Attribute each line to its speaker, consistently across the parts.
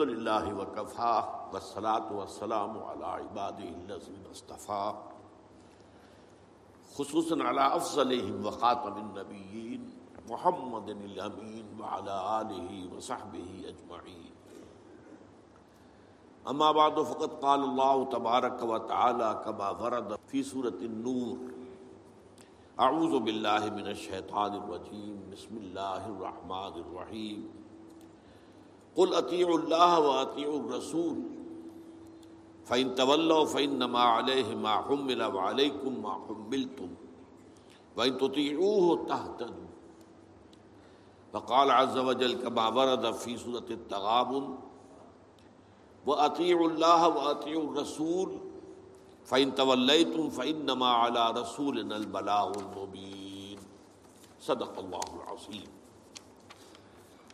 Speaker 1: الحمد للہ وکفا والصلاة والسلام على عباده الذين اصطفى خصوصا على افضلهم وخاتم النبیین محمد الامین وعلى آلہ وصحبہ اجمعین. اما بعد، فقد قال اللہ تبارک وتعالی كما ورد في سورة النور. اعوذ باللہ من الشیطان الرجیم. بسم اللہ الرحمن الرحیم. قل اطیعوا اللہ و اطیعوا الرسول فإن تولوا فإنما عليه ما حمل وعليكم ما حملتم وإن تطيعوه تهتدوا وقال عز وجل كما ورد في سورة التغابن وأطيعوا الله وأطيعوا الرسول فَإِن تَوَلَّيْتُمْ فَإِنَّمَا عَلَى رَسُولِنَا الْبَلَاغُ الْمُبِينُ صدق اللہ العظیم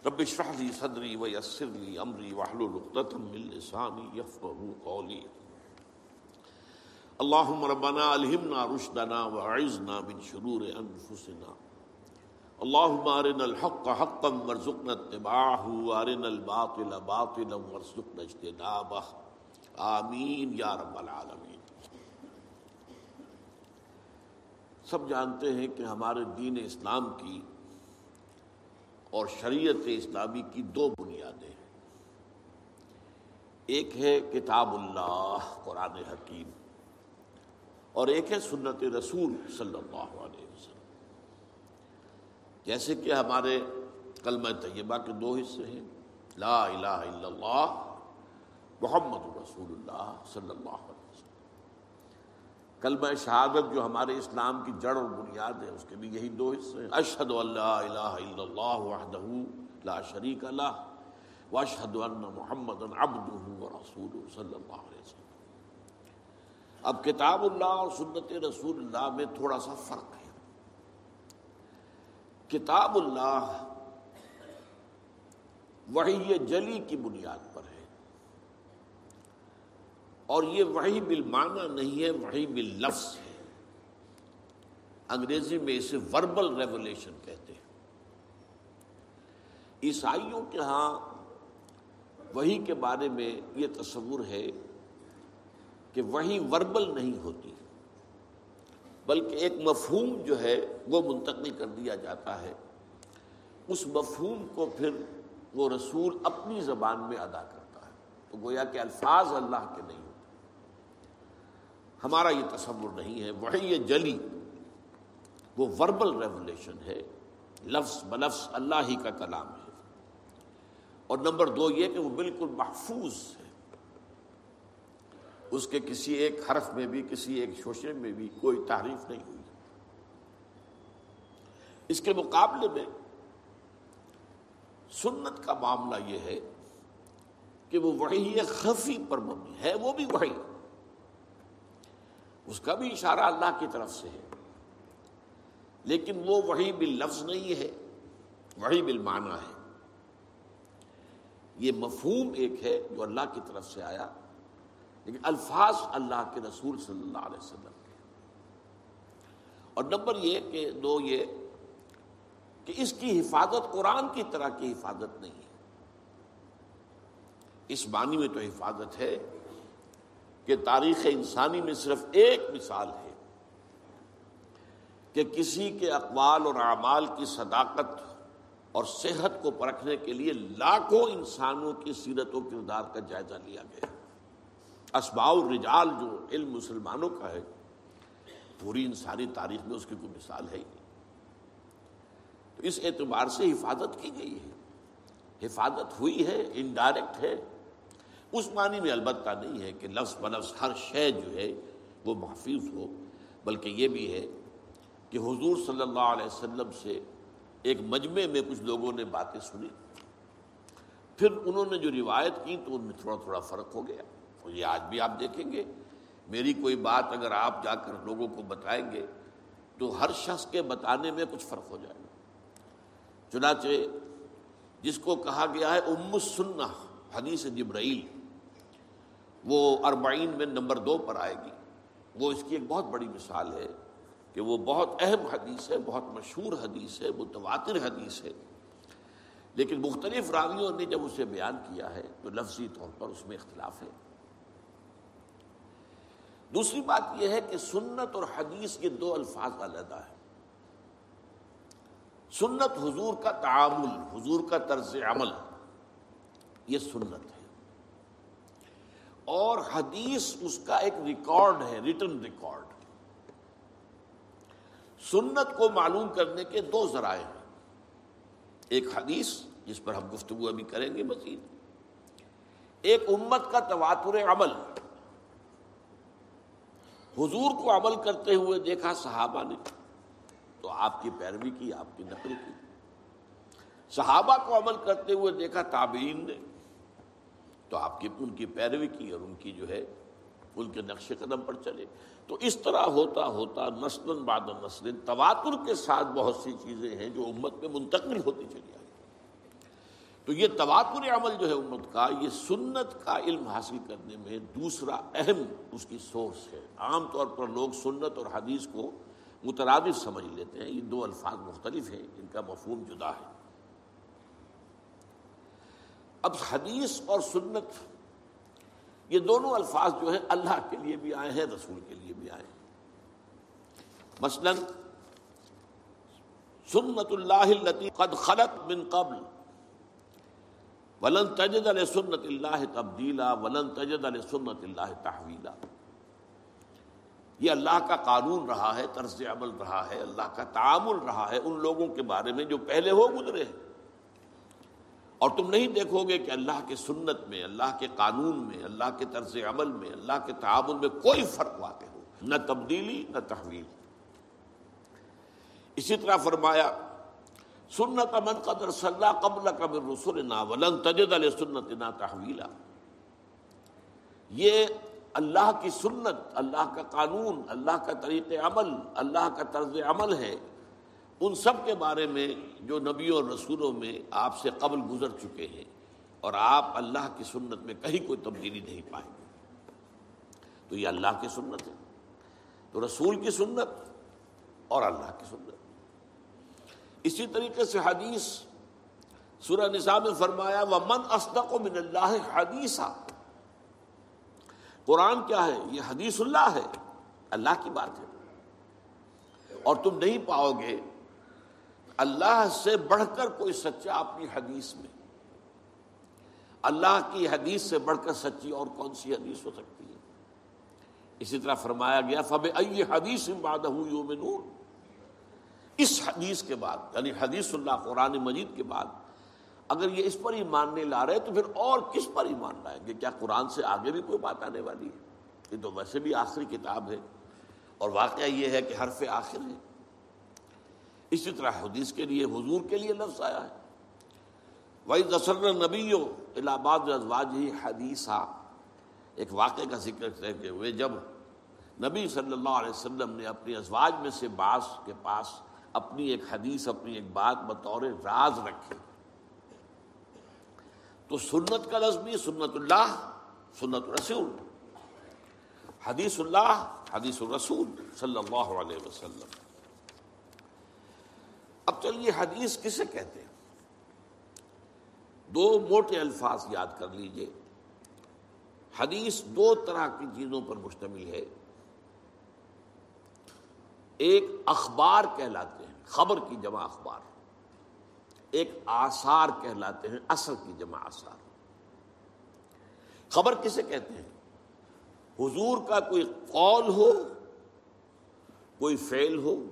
Speaker 1: رب اشرح لي صدری ويسر لي امری واحلل عقدة من لسانی يفقهوا قولی اللهم ربنا الهمنا رشدنا واعذنا من شرور انفسنا اللهم ارنا الحق حقا وارزقنا اتباعه وارنا الباطل باطلا وارزقنا اجتنابه. آمین یا رب العالمین سب جانتے ہیں کہ ہمارے دین اسلام کی اور شریعت اسلامی کی دو بنیادیں ہیں۔ ایک ہے کتاب اللہ، قرآن حکیم، اور ایک ہے سنت رسول صلی اللہ علیہ وسلم۔ جیسے کہ ہمارے کلمہ طیبہ کے دو حصے ہیں۔ لا الہ الا اللہ، محمد رسول اللہ صلی اللہ علیہ وسلم۔ کلمہ شہادت جو ہمارے اسلام کی جڑ اور بنیاد ہے، اس کے بھی یہی دو حصے ہیں۔ اشہد اللہ الہ الا اللہ وحدہ لا شریک اللہ واشہد ان محمد عبدہ ورسول صلی اللہ علیہ وسلم۔ اب کتاب اللہ اور سنت رسول اللہ میں تھوڑا سا فرق ہے۔ کتاب اللہ وحی جلی کی بنیاد پر ہے۔ اور یہ وہی بالمعنی نہیں ہے وہی باللفظ ہے۔ انگریزی میں اسے وربل ریولیشن کہتے ہیں۔ عیسائیوں کے ہاں وہی کے بارے میں یہ تصور ہے کہ وہی وربل نہیں ہوتی، بلکہ ایک مفہوم جو ہے وہ منتقل کر دیا جاتا ہے۔ اس مفہوم کو پھر وہ رسول اپنی زبان میں ادا کرتا ہے۔ تو گویا کہ الفاظ اللہ کے نہیں ہمارا یہ تصور نہیں ہے وہی یہ جلی، وہ وربل ریولیشن ہے۔ لفظ بلفظ اللہ ہی کا کلام ہے۔ اور نمبر دو یہ کہ وہ بالکل محفوظ ہے۔ اس کے کسی ایک حرف میں بھی، کسی ایک شوشے میں بھی کوئی تعریف نہیں ہوئی۔ اس کے مقابلے میں سنت کا معاملہ یہ ہے کہ وہ وہی خفی پر مبنی ہے، وہ بھی وہی اس کا بھی اشارہ اللہ کی طرف سے ہے۔ لیکن وہ وہی بال لفظ نہیں ہے وہی بالمعنی ہے۔ یہ مفہوم ایک ہے جو اللہ کی طرف سے آیا، لیکن الفاظ اللہ کے رسول صلی اللہ علیہ وسلم کے۔ اور نمبر یہ کہ دو یہ کہ اس کی حفاظت قرآن کی طرح کی حفاظت نہیں ہے۔ اس معنی میں تو حفاظت ہے کہ تاریخ انسانی میں صرف ایک مثال ہے کہ کسی کے اقوال اور اعمال کی صداقت اور صحت کو پرکھنے کے لیے لاکھوں انسانوں کی سیرت و کردار کا جائزہ لیا گیا اسباء الرجال جو علم مسلمانوں کا ہے، پوری انسانی تاریخ میں اس کی کوئی مثال ہے ہی نہیں۔ تو اس اعتبار سے حفاظت کی گئی ہے۔ حفاظت ہوئی ہے انڈائریکٹ ہے۔ اس معنی میں البتہ نہیں ہے کہ لفظ بلفظ ہر شے جو ہے وہ محفوظ ہو، بلکہ یہ بھی ہے کہ حضور صلی اللہ علیہ وسلم سے ایک مجمع میں کچھ لوگوں نے باتیں سنی پھر انہوں نے جو روایت کی تو ان میں تھوڑا تھوڑا فرق ہو گیا۔ اور یہ آج بھی آپ دیکھیں گے۔ میری کوئی بات اگر آپ جا کر لوگوں کو بتائیں گے تو ہر شخص کے بتانے میں کچھ فرق ہو جائے گا۔ چنانچہ جس کو کہا گیا ہے، ام السنہ، حدیث جبرائیل۔ وہ اربعین میں نمبر دو پر آئے گی۔ وہ اس کی ایک بہت بڑی مثال ہے کہ وہ بہت اہم حدیث ہے، بہت مشہور حدیث ہے، متواتر حدیث ہے۔ لیکن مختلف راویوں نے جب اسے بیان کیا ہے تو لفظی طور پر اس میں اختلاف ہے۔ دوسری بات یہ ہے کہ سنت اور حدیث یہ دو الفاظ علیحدہ ہے سنت حضور کا تعامل، حضور کا طرز عمل، یہ سنت ہے۔ اور حدیث اس کا ایک ریکارڈ ہے ریٹن ریکارڈ۔ سنت کو معلوم کرنے کے دو ذرائع ہیں۔ ایک حدیث، جس پر ہم گفتگو ابھی کریں گے مزید۔ ایک امت کا تواتر عمل۔ حضور کو عمل کرتے ہوئے دیکھا صحابہ نے، تو آپ کی پیروی کی، آپ کی نقل کی۔ صحابہ کو عمل کرتے ہوئے دیکھا تابعین نے۔ تو آپ کی ان کی پیروی کی اور ان کی جو ہے، ان کے نقش قدم پر چلے۔ تو اس طرح ہوتا ہوتا نسل بعد نسل تواتر کے ساتھ بہت سی چیزیں ہیں جو امت میں منتقل ہوتی چلی آئی۔ تو یہ تواتر عمل جو ہے امت کا، یہ سنت کا علم حاصل کرنے میں دوسرا اہم اس کی سورس ہے۔ عام طور پر لوگ سنت اور حدیث کو مترادف سمجھ لیتے ہیں۔ یہ دو الفاظ مختلف ہیں ان کا مفہوم جدا ہے۔ اب حدیث اور سنت، یہ دونوں الفاظ جو ہیں اللہ کے لیے بھی آئے ہیں، رسول کے لیے بھی آئے ہیں۔ مثلا، سنت اللہ قد خلط من قبل، ولن تجد علیہ سنت اللہ تبدیلا، ولن تجد علیہ سنت اللہ تحویلا۔ یہ اللہ کا قانون رہا ہے، طرز عمل رہا ہے، اللہ کا تعامل رہا ہے ان لوگوں کے بارے میں جو پہلے ہو گزرے ہیں۔ اور تم نہیں دیکھو گے کہ اللہ کے سنت میں، اللہ کے قانون میں، اللہ کے طرز عمل میں، اللہ کے تعامل میں کوئی فرق واقع ہو۔ نہ تبدیلی، نہ تحویل۔ اسی طرح فرمایا، سنت من قدر صلاح قبل قبل رسول نا ولن تجد علیہ سنت نا تحویلا۔ یہ اللہ کی سنت، اللہ کا قانون، اللہ کا طریق عمل، اللہ کا طرز عمل ہے۔ ان سب کے بارے میں جو نبیوں اور رسولوں میں آپ سے قبل گزر چکے ہیں اور آپ اللہ کی سنت میں کہیں کوئی تبدیلی نہیں پائیں گے۔ تو یہ اللہ کی سنت ہے۔ تو رسول کی سنت اور اللہ کی سنت۔ اسی طریقے سے حدیث سورہ نساء میں فرمایا وہ من اسدق من اللہ حدیثہ قرآن کیا ہے؟ یہ حدیث اللہ ہے۔ اللہ کی بات ہے۔ اور تم نہیں پاؤ گے اللہ سے بڑھ کر کوئی سچا اپنی حدیث میں؟ اللہ کی حدیث سے بڑھ کر سچی اور کون سی حدیث ہو سکتی ہے؟ اسی طرح فرمایا گیا فب حدیث یومنون اس حدیث کے بعد یعنی حدیث اللہ، قرآن مجید کے بعد، اگر یہ اس پر ہی ماننے لا رہے تو پھر اور کس پر ہی مان لائیں گے؟ کیا قرآن سے آگے بھی کوئی بات آنے والی ہے؟ یہ تو ویسے بھی آخری کتاب ہے اور واقعہ یہ ہے کہ حرف آخر ہے اسی طرح حدیث کے لیے، حضور کے لیے لفظ آیا ہے۔ وہی دسر نبی الہ آباد ازواج ہی حدیثہ ایک واقعے کا ذکر کرتے ہوئے جب نبی صلی اللہ علیہ وسلم نے اپنی ازواج میں سے بعض کے پاس اپنی ایک حدیث، اپنی ایک بات بطور راز رکھے تو سنت کا لفظ بھی سنت اللہ، سنت رسول۔ حدیث اللہ، حدیث الرسول صلی اللہ علیہ وسلم۔ اب چلیے، حدیث کسے کہتے ہیں؟ دو موٹے الفاظ یاد کر لیجیے۔ حدیث دو طرح کی چیزوں پر مشتمل ہے۔ ایک اخبار کہلاتے ہیں، خبر کی جمع اخبار۔ ایک آثار کہلاتے ہیں اصل کی جمع آثار۔ خبر کسے کہتے ہیں؟ حضور کا کوئی قول ہو، کوئی فعل ہو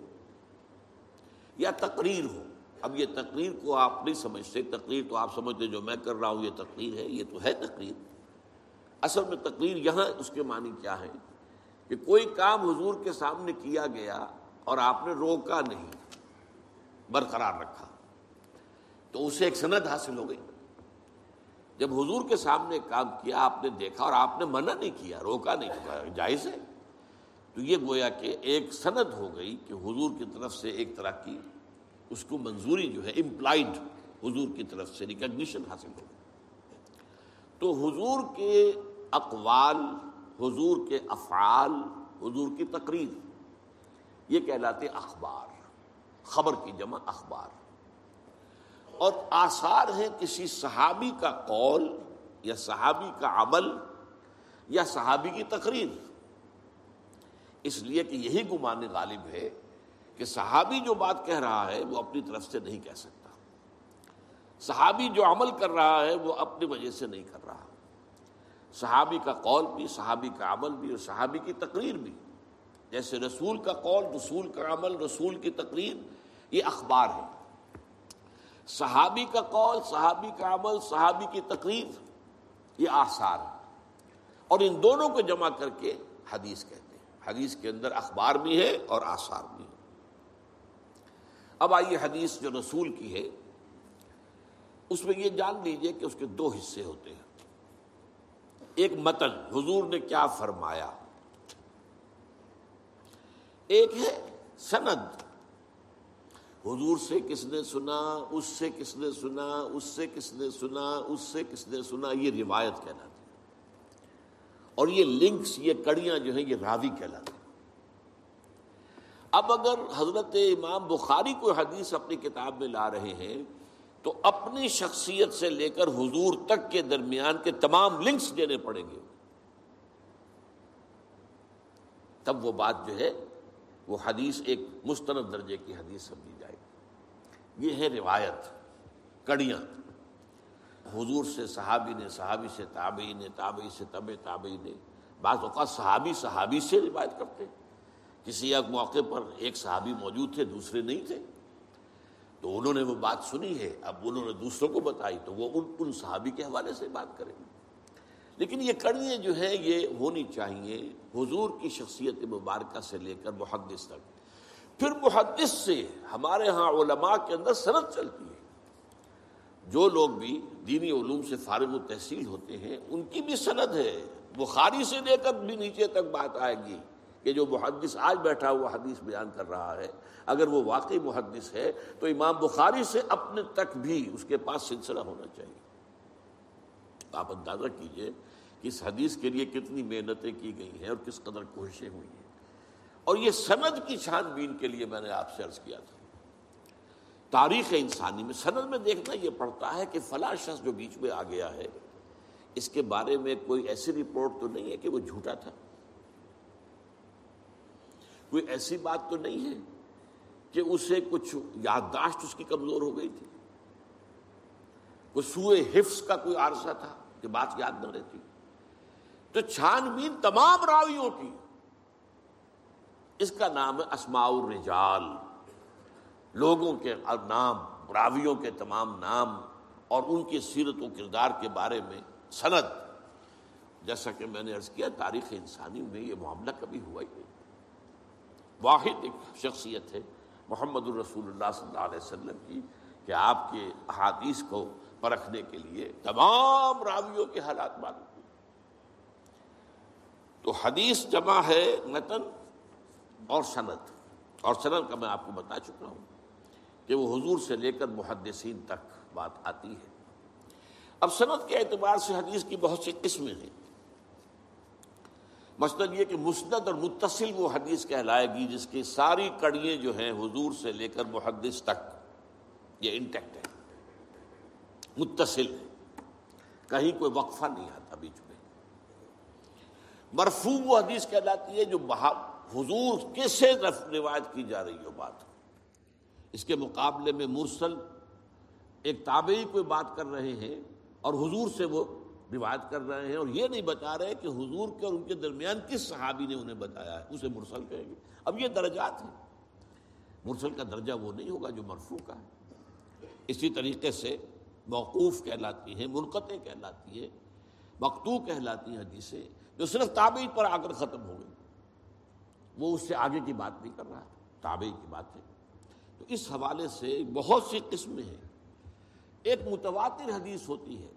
Speaker 1: یا تقریر ہو۔ اب یہ تقریر کو آپ نہیں سمجھتے۔ تقریر تو آپ سمجھتے جو میں کر رہا ہوں، یہ تقریر ہے، یہ تو ہے تقریر۔ اصل میں تقریر یہاں اس کے معنی کیا ہے؟ کہ کوئی کام حضور کے سامنے کیا گیا اور آپ نے روکا نہیں، برقرار رکھا۔ تو اسے ایک سند حاصل ہو گئی۔ جب حضور کے سامنے کام کیا، آپ نے دیکھا اور آپ نے منع نہیں کیا، روکا نہیں، جائز ہے۔ تو یہ گویا کہ ایک سند ہو گئی کہ حضور کی طرف سے ایک طرح کی اس کو منظوری جو ہے امپلائڈ حضور کی طرف سے ریکگنیشن حاصل ہو گئی۔ تو حضور کے اقوال، حضور کے افعال، حضور کی تقریر، یہ کہلاتے اخبار، خبر کی جمع اخبار۔ اور آثار ہیں کسی صحابی کا قول یا صحابی کا عمل یا صحابی کی تقریر۔ اس لیے کہ یہی گمان غالب ہے کہ صحابی جو بات کہہ رہا ہے وہ اپنی طرف سے نہیں کہہ سکتا۔ صحابی جو عمل کر رہا ہے وہ اپنی وجہ سے نہیں کر رہا۔ صحابی کا قول بھی، صحابی کا عمل بھی اور صحابی کی تقریر بھی۔ جیسے رسول کا قول، رسول کا عمل، رسول کی تقریر، یہ اخبار ہے۔ صحابی کا قول، صحابی کا عمل، صحابی کی تقریر، یہ آثار ہے۔ اور ان دونوں کو جمع کر کے حدیث کہتے ہیں۔ حدیث کے اندر اخبار بھی ہے اور آثار بھی ہے اب آئیے حدیث جو رسول کی ہے۔ اس میں یہ جان لیجیے کہ اس کے دو حصے ہوتے ہیں۔ ایک متن، حضور نے کیا فرمایا؟ ایک ہے سند۔ حضور سے کس نے سنا، اس سے کس نے سنا، اس سے کس نے سنا، اس سے کس نے سنا، یہ روایت کہلاتی اور یہ لنکس، یہ کڑیاں جو ہیں، یہ راوی کہلاتی اب اگر حضرت امام بخاری کو حدیث اپنی کتاب میں لا رہے ہیں، تو اپنی شخصیت سے لے کر حضور تک کے درمیان کے تمام لنکس دینے پڑیں گے۔ تب وہ بات جو ہے، وہ حدیث ایک مستند درجے کی حدیث سمجھی جائے گی۔ یہ ہے روایت، کڑیاں۔ حضور سے صحابی نے، صحابی سے تابعی نے، تابعی سے طب تابعی نے۔ بعض اوقات صحابی صحابی سے روایت کرتے۔ کسی ایک موقع پر ایک صحابی موجود تھے، دوسرے نہیں تھے۔ تو انہوں نے وہ بات سنی ہے۔ اب انہوں نے دوسروں کو بتائی، تو وہ ان ان صحابی کے حوالے سے بات کریں۔ گے لیکن یہ کڑیاں جو ہیں، یہ ہونی چاہیے حضور کی شخصیت مبارکہ سے لے کر محدث تک۔ پھر محدث سے ہمارے ہاں علماء کے اندر صنعت چلتی ہے۔ جو لوگ بھی دینی علوم سے فارغ و تحصیل ہوتے ہیں، ان کی بھی سند ہے۔ بخاری سے لے کر بھی نیچے تک بات آئے گی کہ جو محدث آج بیٹھا ہوا حدیث بیان کر رہا ہے، اگر وہ واقعی محدث ہے تو امام بخاری سے اپنے تک بھی اس کے پاس سلسلہ ہونا چاہیے۔ آپ اندازہ کیجیے کہ اس حدیث کے لیے کتنی محنتیں کی گئی ہیں اور کس قدر کوششیں ہوئی ہیں۔ اور یہ سند کی چھان بین کے لیے میں نے آپ سے عرض کیا تھا۔ تاریخ انسانی میں، سند میں دیکھنا یہ پڑتا ہے کہ فلاں شخص جو بیچ میں آ گیا ہے، اس کے بارے میں کوئی ایسی رپورٹ تو نہیں ہے کہ وہ جھوٹا تھا؟ کوئی ایسی بات تو نہیں ہے کہ اسے کچھ یادداشت اس کی کمزور ہو گئی تھی؟ کوئی سوئے حفظ کا کوئی عارضہ تھا کہ بات یاد نہ رہتی؟ تو چھان بین تمام راویوں کی، اس کا نام ہے اسماء الرجال۔ لوگوں کے نام راویوں کے تمام نام اور ان کی سیرت و کردار کے بارے میں سند۔ جیسا کہ میں نے عرض کیا، تاریخ انسانی میں یہ معاملہ کبھی ہوا ہی نہیں۔ واحد ایک شخصیت ہے، محمد الرسول اللہ صلی اللہ علیہ وسلم کی، کہ آپ کے احادیث کو پرکھنے کے لیے تمام راویوں کے حالات معلوم تو حدیث جمع ہے متن اور صنعت اور صنعت کا میں آپ کو بتا چکا ہوں۔ کہ وہ حضور سے لے کر محدثین تک بات آتی ہے۔ اب صنعت کے اعتبار سے حدیث کی بہت سی قسمیں ہیں۔ مثلاً یہ کہ مسند اور متصل وہ حدیث کہلائے گی جس کی ساری کڑیاں جو ہیں حضور سے لے کر محدث تک یہ انٹیکٹ ہے متصل ہے کہیں کوئی وقفہ نہیں آتا بیچ میں۔ مرفوع وہ حدیث کہلاتی ہے جو حضور کس سے روایت کی جا رہی ہو بات اس کے مقابلے میں مرسل ایک تابعی کوئی بات کر رہے ہیں اور حضور سے وہ روایت کر رہے ہیں اور یہ نہیں بتا رہے کہ حضور کے اور ان کے درمیان کس صحابی نے انہیں بتایا ہے، اسے مرسل کہیں گے۔ اب یہ درجات ہیں۔ مرسل کا درجہ وہ نہیں ہوگا جو مرفوع کا ہے۔ اسی طریقے سے موقوف کہلاتی ہیں، منقطع کہلاتی ہے مکتو کہلاتی ہیں حدیثیں جو صرف تابعی پر آ کر ختم ہو گئی۔ وہ اس سے آگے کی بات نہیں کر رہا تابع کی بات ہے۔ تو اس حوالے سے بہت سی قسمیں ہیں۔ ایک متواتر حدیث ہوتی ہے،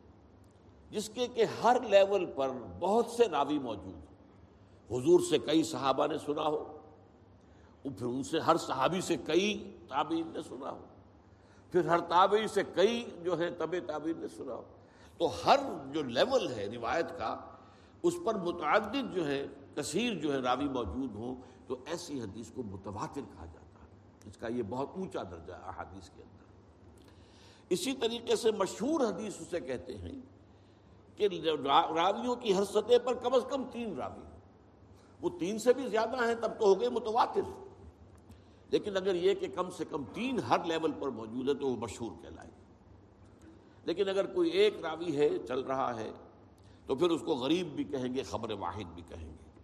Speaker 1: جس کے کہ ہر لیول پر بہت سے راوی موجود حضور سے کئی صحابہ نے سنا ہو پھر ان سے ہر صحابی سے کئی تابعین نے سنا ہو۔ پھر ہر تابعی سے کئی جو ہے طب تابعین نے سنا ہو۔ تو ہر جو لیول ہے روایت کا، اس پر متعدد جو ہے کثیر جو ہے راوی موجود ہوں، تو ایسی حدیث کو متواتر کہا جاتا ہے۔ اس کا یہ بہت اونچا درجہ ہے احادیث کے اندر۔ اسی طریقے سے مشہور حدیث اسے کہتے ہیں کہ راویوں کی ہر سطح پر کم از کم تین راوی وہ تین سے بھی زیادہ ہیں، تب تو ہو گئے متواتر۔ لیکن اگر یہ کہ کم سے کم تین ہر لیول پر موجود ہے تو وہ مشہور کہلائے۔ لیکن اگر کوئی ایک راوی ہے، چل رہا ہے، تو پھر اس کو غریب بھی کہیں گے، خبر واحد بھی کہیں گے۔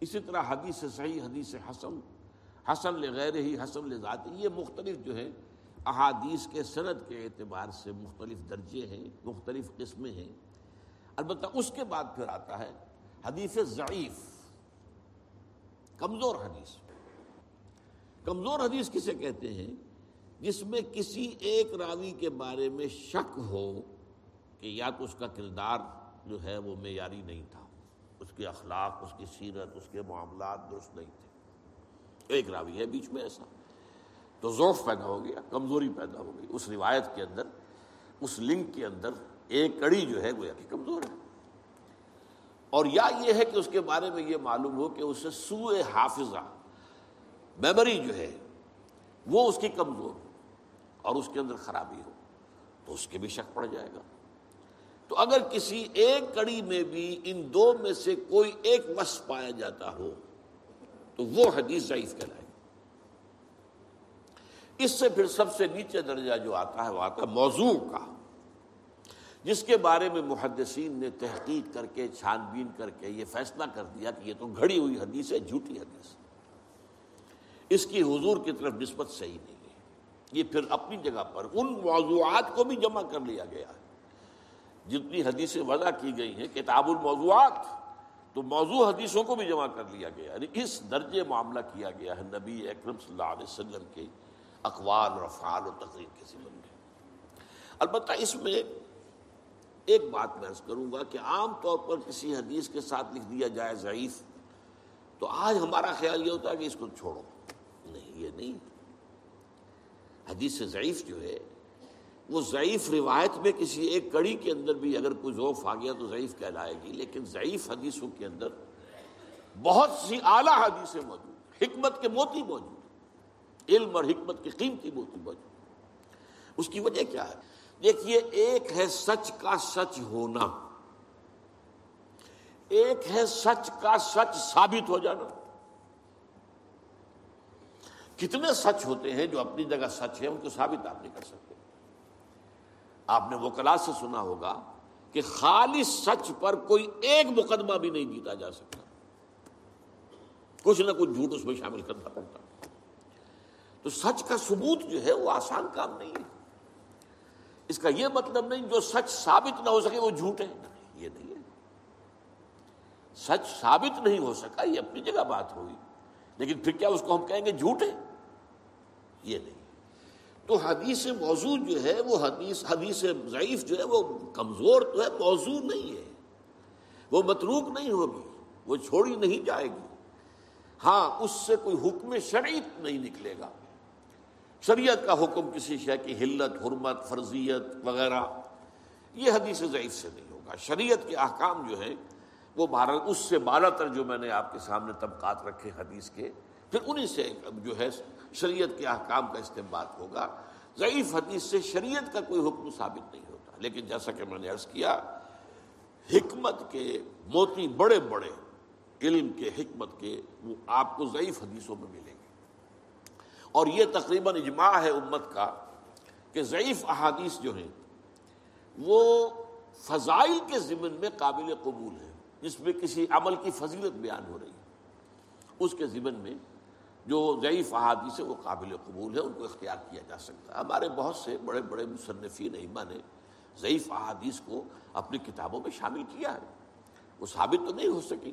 Speaker 1: اسی طرح حدیث صحیح، حدیث حسن حسن لغیر ہی، حسن لذاتی، یہ مختلف جو ہے احادیث کے صنعت کے اعتبار سے مختلف درجے ہیں، مختلف قسمیں ہیں۔ البتہ اس کے بعد پھر آتا ہے حدیث ضعیف، کمزور حدیث۔ کمزور حدیث کسے کہتے ہیں؟ جس میں کسی ایک راوی کے بارے میں شک ہو کہ یا تو اس کا کردار جو ہے وہ معیاری نہیں تھا۔ اس کے اخلاق، اس کی سیرت، اس کے معاملات درست نہیں تھے۔ ایک راوی ہے بیچ میں ایسا۔ تو ذوف پیدا ہو گیا، کمزوری پیدا ہو گئی۔ اس روایت کے اندر، اس لنک کے اندر ایک کڑی جو ہے وہ کہ کمزور ہے۔ اور یا یہ ہے کہ اس کے بارے میں یہ معلوم ہو کہ اسے سوئے حافظہ، میموری جو ہے، وہ اس کی کمزور ہو اور اس کے اندر خرابی ہو، تو اس کے بھی شک پڑ جائے گا۔ تو اگر کسی ایک کڑی میں بھی ان دو میں سے کوئی ایک وس پایا جاتا ہو تو وہ حدیث ضعیف کہلائے اس سے پھر سب سے نیچے درجہ جو آتا ہے وہ آتا ہے موضوع کا، جس کے بارے میں محدثین نے تحقیق کر کے چھان بین کر کے یہ فیصلہ کر دیا کہ یہ تو گھڑی ہوئی حدیث ہے، جھوٹی حدیث۔ اس کی حضور کی طرف نسبت صحیح نہیں ہے۔ یہ پھر اپنی جگہ پر ان موضوعات کو بھی جمع کر لیا گیا ہے۔ جتنی حدیثیں وضع کی گئی ہیں، کتاب الموضوعات تو موضوع حدیثوں کو بھی جمع کر لیا گیا یعنی اس درجے معاملہ کیا گیا ہے نبی اکرم صلی اللہ علیہ وسلم کے اقوال اور افعال و تقریر کے ذمن میں۔ البتہ اس میں ایک بات میں کروں گا کہ عام طور پر کسی حدیث کے ساتھ لکھ دیا جائے ضعیف، تو آج ہمارا خیال یہ ہوتا ہے کہ اس کو چھوڑو۔ نہیں، یہ نہیں۔ حدیث سے ضعیف جو ہے وہ ضعیف روایت میں کسی ایک کڑی کے اندر بھی اگر کوئی ذوف آ گیا تو ضعیف کہلائے گی، لیکن ضعیف حدیثوں کے اندر بہت سی اعلیٰ حدیثیں موجود حکمت کے موتی موجود علم اور حکمت کی قیمتی موتی موجود اس کی وجہ کیا ہے؟ دیکھیے، ایک ہے سچ کا سچ ہونا۔ ایک ہے سچ کا سچ ثابت ہو جانا۔ کتنے سچ ہوتے ہیں جو اپنی جگہ سچ ہے ان کو ثابت آپ نہیں کر سکتے۔ آپ نے وہ کلاس سے سنا ہوگا کہ خالص سچ پر کوئی ایک مقدمہ بھی نہیں جیتا جا سکتا۔ کچھ نہ کچھ جھوٹ اس میں شامل کرنا پڑتا۔ تو سچ کا ثبوت جو ہے وہ آسان کام نہیں ہے۔ اس کا یہ مطلب نہیں جو سچ ثابت نہ ہو سکے وہ جھوٹ ہے۔ یہ نہیں ہے۔ سچ ثابت نہیں ہو سکا، یہ اپنی جگہ بات ہوئی۔ لیکن پھر کیا اس کو ہم کہیں گے جھوٹ ہے؟ یہ نہیں۔ تو حدیث موضوع جو ہے وہ حدیث حدیث ضعیف جو ہے وہ کمزور تو ہے، موضوع نہیں ہے۔ وہ متروک نہیں ہوگی، وہ چھوڑی نہیں جائے گی۔ ہاں اس سے کوئی حکم شریعت نہیں نکلے گا۔ شریعت کا حکم کسی شے کی حلت، حرمت، فرضیت وغیرہ، یہ حدیث ضعیف سے نہیں ہوگا۔ شریعت کے احکام جو ہیں، وہ بھارت اس سے بالا تر جو میں نے آپ کے سامنے طبقات رکھے حدیث کے پھر انہی سے جو ہے شریعت کے احکام کا استعمال ہوگا۔ ضعیف حدیث سے شریعت کا کوئی حکم ثابت نہیں ہوتا۔ لیکن جیسا کہ میں نے عرض کیا، حکمت کے موتی بڑے بڑے علم کے حکمت کے وہ آپ کو ضعیف حدیثوں میں ملیں گے۔ اور یہ تقریباً اجماع ہے امت کا کہ ضعیف احادیث جو ہیں، وہ فضائل کے ضمن میں قابل قبول ہے جس میں کسی عمل کی فضیلت بیان ہو رہی ہے۔ اس کے ضمن میں جو ضعیف احادیث ہے وہ قابل قبول ہے ان کو اختیار کیا جا سکتا ہے۔ ہمارے بہت سے بڑے بڑے مصنفین ایما نے ضعیف احادیث کو اپنی کتابوں میں شامل کیا ہے۔ وہ ثابت تو نہیں ہو سکی۔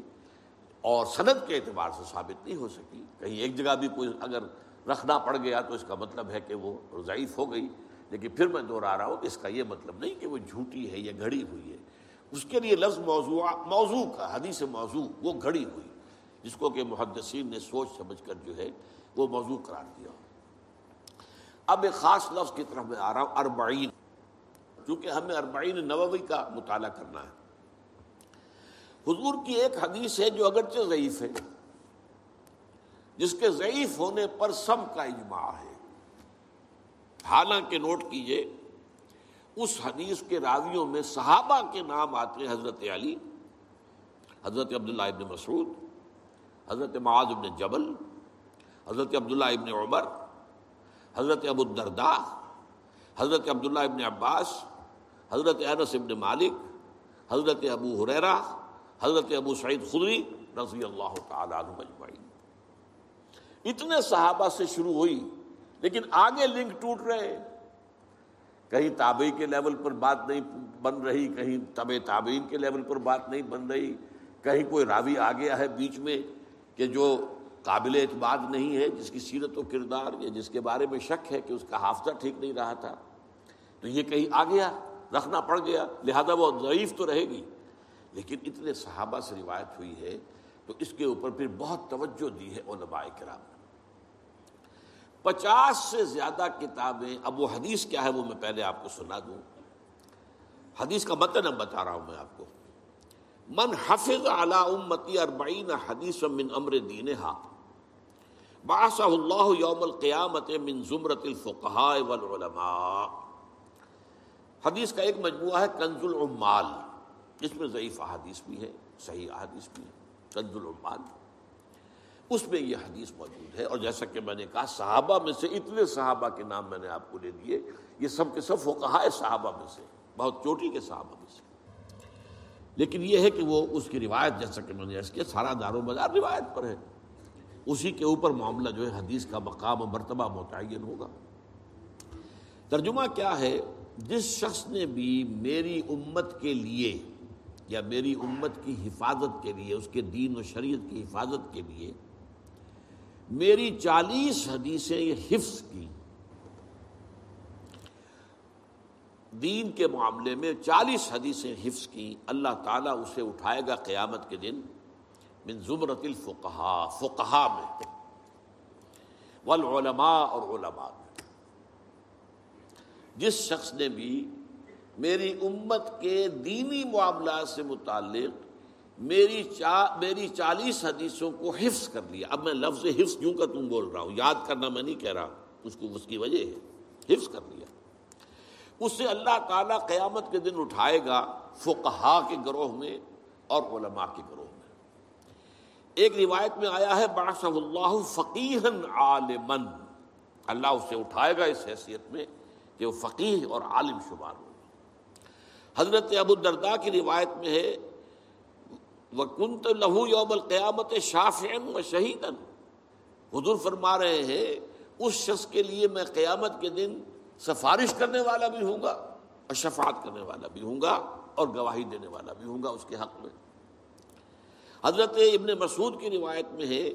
Speaker 1: اور صنعت کے اعتبار سے ثابت نہیں ہو سکی۔ کہیں ایک جگہ بھی کوئی اگر رکھنا پڑ گیا تو اس کا مطلب ہے کہ وہ ضعیف ہو گئی۔ لیکن پھر میں دوہرا رہا ہوں کہ اس کا یہ مطلب نہیں کہ وہ جھوٹی ہے یا گھڑی ہوئی ہے۔ اس کے لیے لفظ موضوع موضوع کا، حدیث موضوع، وہ گھڑی ہوئی۔ جس کو کہ محدثین نے سوچ سمجھ کر جو ہے وہ موضوع قرار دیا۔ اب ایک خاص لفظ کی طرف میں آ رہا ہوں، اربعین۔ چونکہ ہمیں اربعین نووی کا مطالعہ کرنا ہے۔ حضور کی ایک حدیث ہے جو اگرچہ ضعیف ہے، جس کے ضعیف ہونے پر سب کا اجماع ہے۔ حالانکہ نوٹ کیجیے، اس حدیث کے راویوں میں صحابہ کے نام آتے ہیں حضرت علی، حضرت عبداللہ ابن مسعود حضرت معاذ ابن جبل، حضرت عبداللہ ابن عمر، حضرت ابو الدرداء، حضرت عبداللہ ابن عباس، حضرت انس ابن مالک، حضرت ابو حریرہ، حضرت ابو سعید خدری رضی اللہ تعالیٰ عنہ مجمعین اتنے صحابہ سے شروع ہوئی، لیکن آگے لنک ٹوٹ رہے۔ کہیں تابعی کے لیول پر بات نہیں بن رہی، کہیں طب تابعین کے لیول پر بات نہیں بن رہی، کہیں کوئی راوی آ گیا ہے بیچ میں۔ کہ جو قابل اعتماد نہیں ہے، جس کی سیرت و کردار یا جس کے بارے میں شک ہے کہ اس کا حافظہ ٹھیک نہیں رہا تھا، تو یہ کہیں آ گیا، رکھنا پڑ گیا، لہذا وہ ضعیف تو رہے گی۔ لیکن اتنے صحابہ سے روایت ہوئی ہے، تو اس کے اوپر پھر بہت توجہ دی ہے علماء کرام۔ پچاس سے زیادہ کتابیں، اب وہ حدیث کیا ہے وہ میں پہلے آپ کو سنا دوں۔ حدیث کا متن اب بتا رہا ہوں میں آپ کو۔ من حفظ علی امتی اربعین حدیث من امر دینہا. بعثہ اللہ یوم القیامت من زمرت الفقہاء والعلماء. حدیث کا ایک مجموعہ ہے کنز العمال. جس میں ضعیف احادیث بھی ہے صحیح احادیث بھی ہے کنز العمال. اس میں یہ حدیث موجود ہے اور جیسا کہ میں نے کہا، صحابہ میں سے اتنے صحابہ کے نام میں نے آپ کو لے دیے، یہ سب کے سب فقہائے صحابہ میں سے بہت چوٹی کے صحابہ میں سے لیکن یہ ہے کہ وہ اس کی روایت جیسا کہ میں نے کیا، سارا دار و مدار روایت پر ہے۔ اسی کے اوپر معاملہ جو ہے، حدیث کا مقام و مرتبہ متعین ہوگا۔ ترجمہ کیا ہے؟ جس شخص نے بھی میری امت کے لیے یا میری امت کی حفاظت کے لیے، اس کے دین و شریعت کی حفاظت کے لیے میری چالیس حدیثیں یہ حفظ کی۔ دین کے معاملے میں چالیس حدیثیں حفظ کی، اللہ تعالیٰ اسے اٹھائے گا قیامت کے دن، من زمرت الفقہا فقہا میں والعلماء اور علماء میں جس شخص نے بھی میری امت کے دینی معاملات سے متعلق میری چا، میری چالیس حدیثوں کو حفظ کر لیا، اب میں لفظ حفظ کیوں کر تم بول رہا ہوں؟ یاد کرنا میں نہیں کہہ رہا، اس کو اس کی وجہ ہے، حفظ کر لیا۔ اس سے اللہ تعالیٰ قیامت کے دن اٹھائے گا فقہا کے گروہ میں اور علماء کے گروہ میں۔ ایک روایت میں آیا ہے باش اللہ فقیحن عالمن اللہ اسے اٹھائے گا اس حیثیت میں کہ وہ فقیح اور عالم شمار ہو۔ حضرت ابو الدرداء کی روایت میں ہے وہ کنت لہو یوم القیامت شاف و شہید حضور فرما رہے ہیں، اس شخص کے لیے میں قیامت کے دن سفارش کرنے والا بھی ہوں گا اور شفاعت کرنے والا بھی ہوں گا اور گواہی دینے والا بھی ہوں گا اس کے حق میں۔ حضرت ابن مسعود کی روایت میں ہے،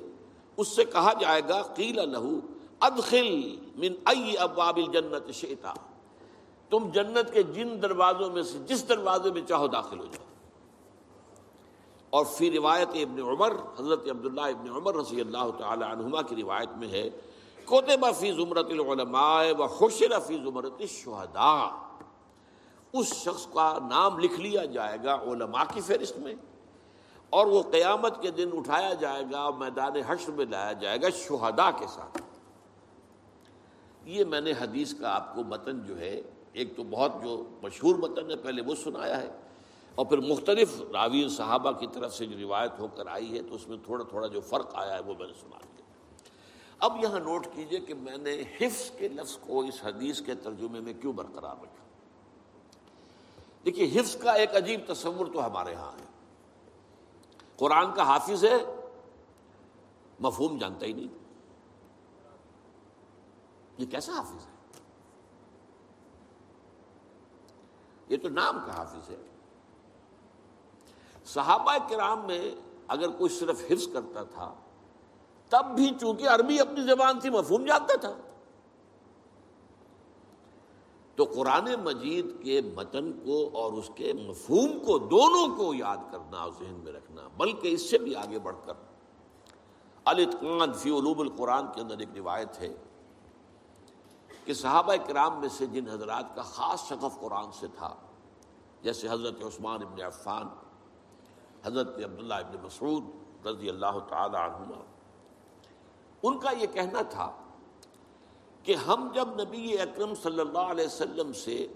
Speaker 1: اس سے کہا جائے گا، قیل لہو ادخل من ای ابواب الجنت شیتا تم جنت کے جن دروازوں میں سے جس دروازے میں چاہو داخل ہو جاؤ۔ اور فی روایت ابن عمر، حضرت عبداللہ ابن عمر رضی اللہ تعالی عنہما کی روایت میں ہے کوتبہ فی زمرت العلماء و خشر فی زمرت الشہداء۔ اس شخص کا نام لکھ لیا جائے گا علماء کی فہرست میں اور وہ قیامت کے دن اٹھایا جائے گا، میدان حشر میں لایا جائے گا شہداء کے ساتھ۔ یہ میں نے حدیث کا آپ کو متن جو ہے، ایک تو بہت جو مشہور متن ہے، پہلے وہ سنایا ہے اور پھر مختلف راوی صحابہ کی طرف سے جو روایت ہو کر آئی ہے، تو اس میں تھوڑا تھوڑا جو فرق آیا ہے، وہ میں نے سنا دیا۔ اب یہاں نوٹ کیجیے کہ میں نے حفظ کے لفظ کو اس حدیث کے ترجمے میں کیوں برقرار رکھا؟ دیکھیے، حفظ کا ایک عجیب تصور تو ہمارے ہاں ہے۔ قرآن کا حافظ ہے، مفہوم جانتا ہی نہیں۔ یہ کیسا حافظ ہے؟ یہ تو نام کا حافظ ہے۔ صحابہ کرام میں اگر کوئی صرف حفظ کرتا تھا تب بھی چونکہ عربی اپنی زبان تھی مفہوم جانتا تھا۔ تو قرآن مجید کے متن کو اور اس کے مفہوم کو دونوں کو یاد کرنا اور ذہن میں رکھنا، بلکہ اس سے بھی آگے بڑھ کر۔ الاتقان فی علوم القرآن کے اندر ایک روایت ہے کہ صحابہ کرام میں سے جن حضرات کا خاص شغف قرآن سے تھا، جیسے حضرت عثمان ابن عفان، حضرت عبداللہ ابن مسعود رضی اللہ تعالی عنہ ان کا یہ کہنا تھا کہ ہم جب نبی اکرم صلی اللہ علیہ وسلم سے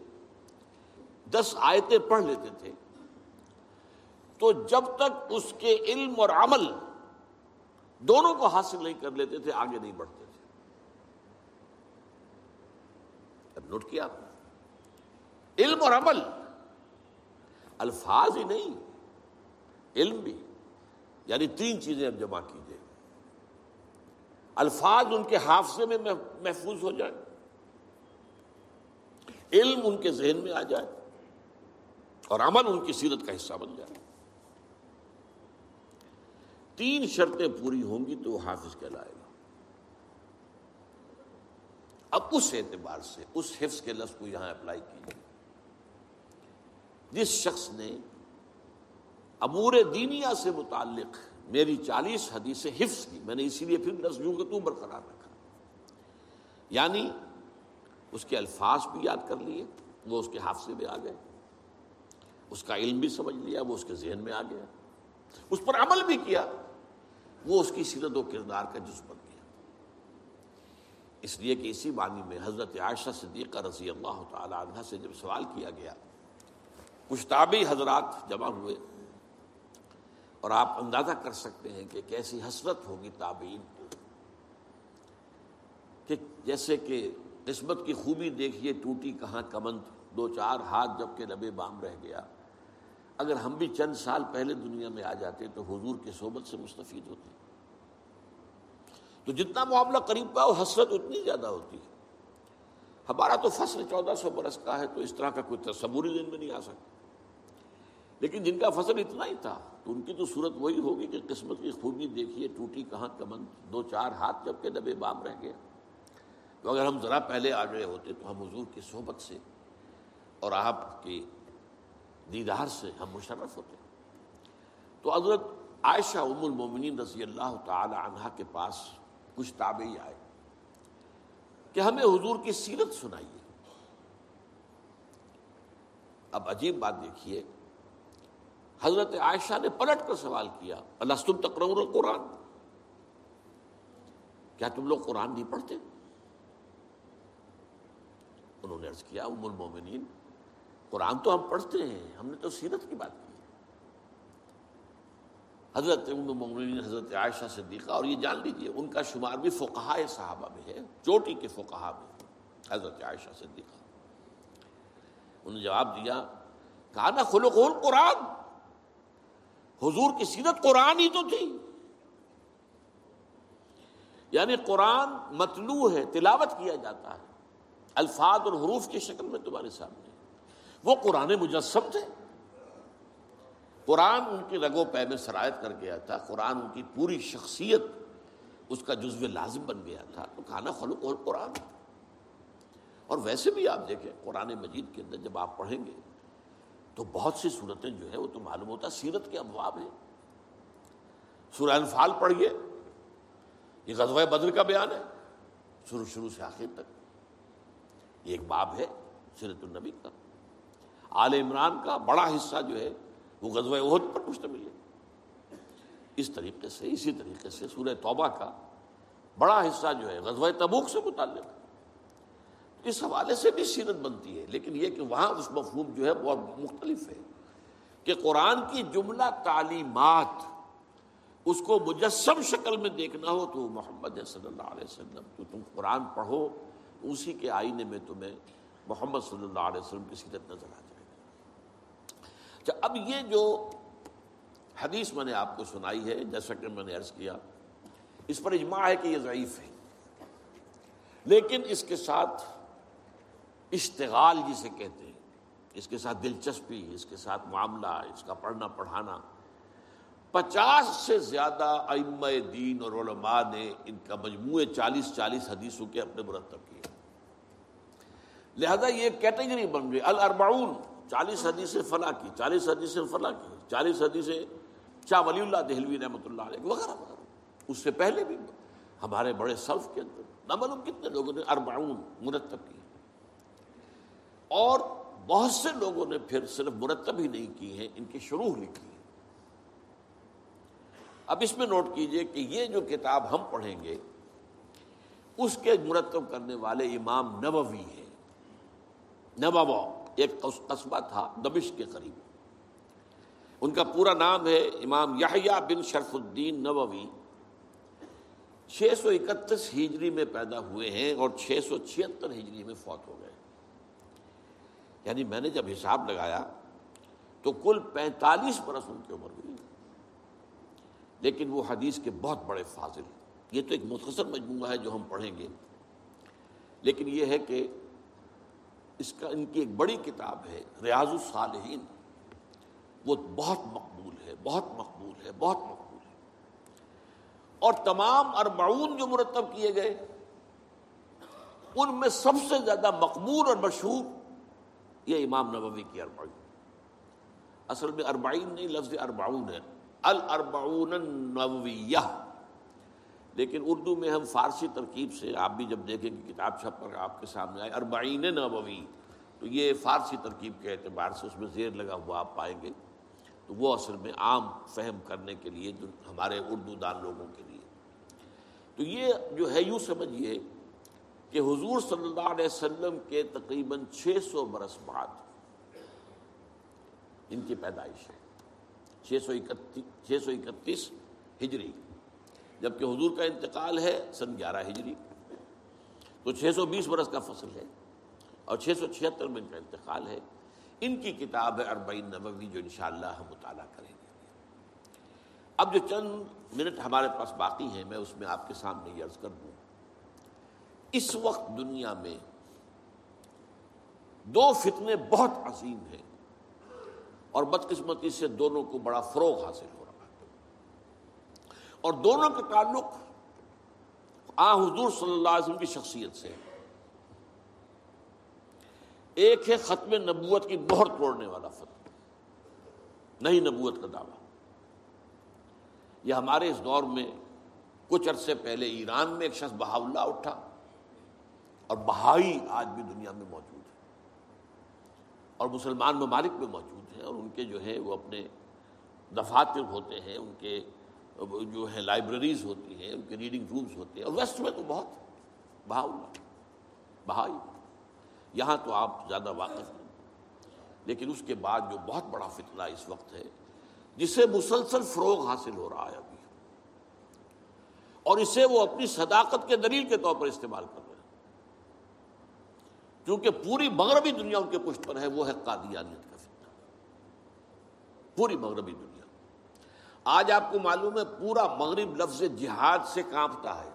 Speaker 1: دس آیتیں پڑھ لیتے تھے، تو جب تک اس کے علم اور عمل دونوں کو حاصل نہیں کر لیتے تھے، آگے نہیں بڑھتے تھے۔ اب نوٹ کیا؟ علم اور عمل، الفاظ ہی نہیں، علم بھی یعنی تین چیزیں اب جمع کیجیے الفاظ ان کے حافظے میں محفوظ ہو جائے علم ان کے ذہن میں آ جائے اور عمل ان کی سیرت کا حصہ بن جائے۔ تین شرطیں پوری ہوں گی تو وہ حافظ کہلائے گا۔ اب اس اعتبار سے اس حفظ کے لفظ کو یہاں اپلائی کیجیے۔ جس شخص نے امور دینیا سے متعلق میری چالیس حدیثیں حفظ کی، میں نے اسی لیے پھر نسلوں کو تو برقرار رکھا۔ یعنی اس کے الفاظ بھی یاد کر لیے، وہ اس کے حافظے میں آ گئے۔ اس کا علم بھی سمجھ لیا، وہ اس کے ذہن میں آ گیا۔ اس پر عمل بھی کیا، وہ اس کی سیرت و کردار کا جز بن گیا۔ اس لیے کہ اسی بانی میں حضرت عائشہ صدیقہ رضی اللہ تعالی عنہ سے جب سوال کیا گیا، کچھ تابعی حضرات جمع ہوئے۔ اور آپ اندازہ کر سکتے ہیں کہ کیسی حسرت ہوگی تابعین کہ جیسے کہ قسمت کی خوبی دیکھیے ٹوٹی کہاں کمند دو چار ہاتھ جبکہ لبے بام رہ گیا۔ اگر ہم بھی چند سال پہلے دنیا میں آ جاتے تو حضور کی صحبت سے مستفید ہوتے۔ تو جتنا معاملہ قریب کا وہ حسرت اتنی زیادہ ہوتی ہے۔ ہمارا تو فصل چودہ سو برس کا ہے تو اس طرح کا کوئی تصوری دن میں نہیں آ سکتا۔ لیکن جن کا فصل اتنا ہی تھا، تو ان کی تو صورت وہی ہوگی کہ قسمت کی خوبی دیکھیے، ٹوٹی کہاں کمن، دو چار ہاتھ جب کے دبے بام رہ گیا۔ تو اگر ہم ذرا پہلے آ گئے ہوتے تو ہم حضور کی صحبت سے اور آپ کی دیدار سے ہم مشرف ہوتے۔ تو حضرت عائشہ ام المومنین رضی اللہ تعالی عنہ کے پاس کچھ تابعی آئے کہ ہمیں حضور کی سیرت سنائیے۔ اب عجیب بات دیکھیے حضرت عائشہ نے پلٹ کر سوال کیا اللہ تم تکرور قرآن کیا تم لوگ قرآن نہیں پڑھتے؟ انہوں نے عرض کیا، ام المومنین، قرآن تو ہم پڑھتے ہیں، ہم نے تو سیرت کی بات کی۔ حضرت ام المومنین، حضرت عائشہ صدیقہ، اور یہ جان لیجیے ان کا شمار بھی فقہا صحابہ میں ہے، چوٹی کے فقہا میں، حضرت عائشہ صدیقہ۔ انہوں نے جواب دیا کہا نا خلق قرآن حضور کی سیرت قرآن ہی تو تھی۔ یعنی قرآن مطلوع ہے، تلاوت کیا جاتا ہے۔ الفاظ اور حروف کی شکل میں تمہارے سامنے۔ وہ قرآن مجسم تھے۔ قرآن ان کی رگو پے میں سرایت کر گیا تھا۔ قرآن ان کی پوری شخصیت اس کا جزو لازم بن گیا تھا۔ تو کھانا خلق اور قرآن۔ اور ویسے بھی آپ دیکھیں، قرآن مجید کے اندر جب آپ پڑھیں گے تو بہت سی صورتیں جو ہے وہ تو معلوم ہوتا سیرت کے ابواب ہیں۔ سورہ انفال پڑھیے یہ غزوہ بدر کا بیان ہے، شروع شروع سے آخر تک۔ یہ ایک باب ہے سیرت النبی کا۔ آل عمران کا بڑا حصہ جو ہے وہ غزوہ عہد پر مشتمل ہے۔ اس طریقے سے، اسی طریقے سے سورہ توبہ کا بڑا حصہ جو ہے غزوہ تبوک سے متعلق۔ ہے اس حوالے سے بھی سیرت بنتی ہے، لیکن یہ کہ وہاں اس مفہوم جو ہے بہت مختلف ہے کہ قرآن کی جملہ تعلیمات اس کو مجسم شکل میں دیکھنا ہو تو محمد صلی اللہ علیہ وسلم، تو تم قرآن پڑھو، اسی کے آئینے میں تمہیں محمد صلی اللہ علیہ وسلم کی سیرت نظر آ جائے گی۔ اچھا اب یہ جو حدیث میں نے آپ کو سنائی ہے، جیسا کہ میں نے عرض کیا، اس پر اجماع ہے کہ یہ ضعیف ہے۔ لیکن اس کے ساتھ اشتغال جسے کہتے ہیں۔ اس کے ساتھ دلچسپی، اس کے ساتھ معاملہ، اس کا پڑھنا پڑھانا۔ پچاس سے زیادہ ام دین اور علماء نے ان کا مجموعے چالیس چالیس حدیثوں کے اپنے مرتب کیے۔ لہذا یہ کیٹیگری بن گئی۔ الاربعون، چالیس حدیثیں فلاں کی، چالیس حدیثیں فلاں کی، چالیس حدیثیں شاہ ولی اللہ دہلوی رحمۃ اللہ علیہ وغیرہ وغیرہ۔ اس سے پہلے بھی ہمارے بڑے سلف کے اندر نہ معلوم کتنے لوگوں نے اربعون مرتب کی اور بہت سے لوگوں نے پھر صرف مرتب ہی نہیں کی ہیں، ان کی شروع لکھی ہے اب اس میں نوٹ کیجیے کہ یہ جو کتاب ہم پڑھیں گے، اس کے مرتب کرنے والے امام نبوی ہیں۔ نبوا ایک قصبہ تھا دبش کے قریب۔ ان کا پورا نام ہے امام یحییٰ بن شرف الدین نبوی چھ سو اکتیس ہجری میں پیدا ہوئے ہیں اور چھ سو چھہتر ہجری میں فوت ہو گئے۔ یعنی میں نے جب حساب لگایا تو کل پینتالیس برس ان کی عمر ہوئی۔ لیکن وہ حدیث کے بہت بڑے فاضل۔ یہ تو ایک مختصر مجموعہ ہے جو ہم پڑھیں گے۔ لیکن یہ ہے کہ اس کا، ان کی ایک بڑی کتاب ہے، ریاض الصالحین۔ وہ بہت مقبول ہے، بہت مقبول ہے، بہت مقبول ہے۔ اور تمام اربعون جو مرتب کیے گئے، ان میں سب سے زیادہ مقبول اور مشہور یہ امام نبوی کی اربعین۔ اصل میں اربعین نہیں، لفظ اربعون ہے۔ الاربعون النوویہ لیکن اردو میں ہم فارسی ترکیب سے، آپ بھی جب دیکھیں کہ کتاب چھپ کر آپ کے سامنے آئے اربعین نبوی۔ تو یہ فارسی ترکیب کے اعتبار سے اس میں زیر لگا ہوا آپ پائیں گے۔ تو وہ اصل میں عام فہم کرنے کے لیے جو ہمارے اردو دان لوگوں کے لیے۔ تو یہ جو ہے، یوں سمجھیے کہ حضور صلی اللہ علیہ وسلم کے تقریباً چھ سو برس بعد ان کی پیدائش ہے۔ چھ سو اکتیس، چھ سو اکتیس ہجری، جبکہ حضور کا انتقال ہے سن گیارہ ہجری۔ تو چھ سو بیس برس کا فصل ہے اور چھ سو چھہتر میں ان کا انتقال ہے۔ ان کی کتاب ہے اربعین نبوی جو انشاءاللہ ہم مطالعہ کریں گے۔ اب جو چند منٹ ہمارے پاس باقی ہیں، میں اس میں آپ کے سامنے یہ عرض کر دوں۔ اس وقت دنیا میں دو فتنے بہت عظیم ہیں اور بدقسمتی سے دونوں کو بڑا فروغ حاصل ہو رہا ہے۔ اور دونوں کے تعلق آ حضور صلی اللہ علیہ وسلم کی شخصیت سے۔ ایک ہے ختم نبوت کی مہر توڑنے والا فتح نہیں نبوت کا دعویٰ۔ یہ ہمارے اس دور میں کچھ عرصے پہلے ایران میں ایک شخص بہاولہ اٹھا۔ اور بہائی آج بھی دنیا میں موجود ہے اور مسلمان ممالک میں موجود ہیں اور ان کے جو ہے وہ اپنے دفاتر ہوتے ہیں، ان کے جو ہے لائبریریز ہوتی ہیں، ان کے ریڈنگ رومز ہوتے ہیں اور ویسٹ میں تو بہت بہاولہ بہائی یہاں تو آپ زیادہ واقف ہیں۔ لیکن اس کے بعد جو بہت بڑا فتنہ اس وقت ہے، جسے مسلسل فروغ حاصل ہو رہا ہے ابھی۔ اور اسے وہ اپنی صداقت کے دلیل کے طور پر استعمال کر رہے ہیں کیونکہ پوری مغربی دنیا ان کے پشت پر ہے، وہ ہے قادیانیت کا فتنہ۔ پوری مغربی دنیا۔ آج آپ کو معلوم ہے، پورا مغرب لفظ جہاد سے کانپتا ہے۔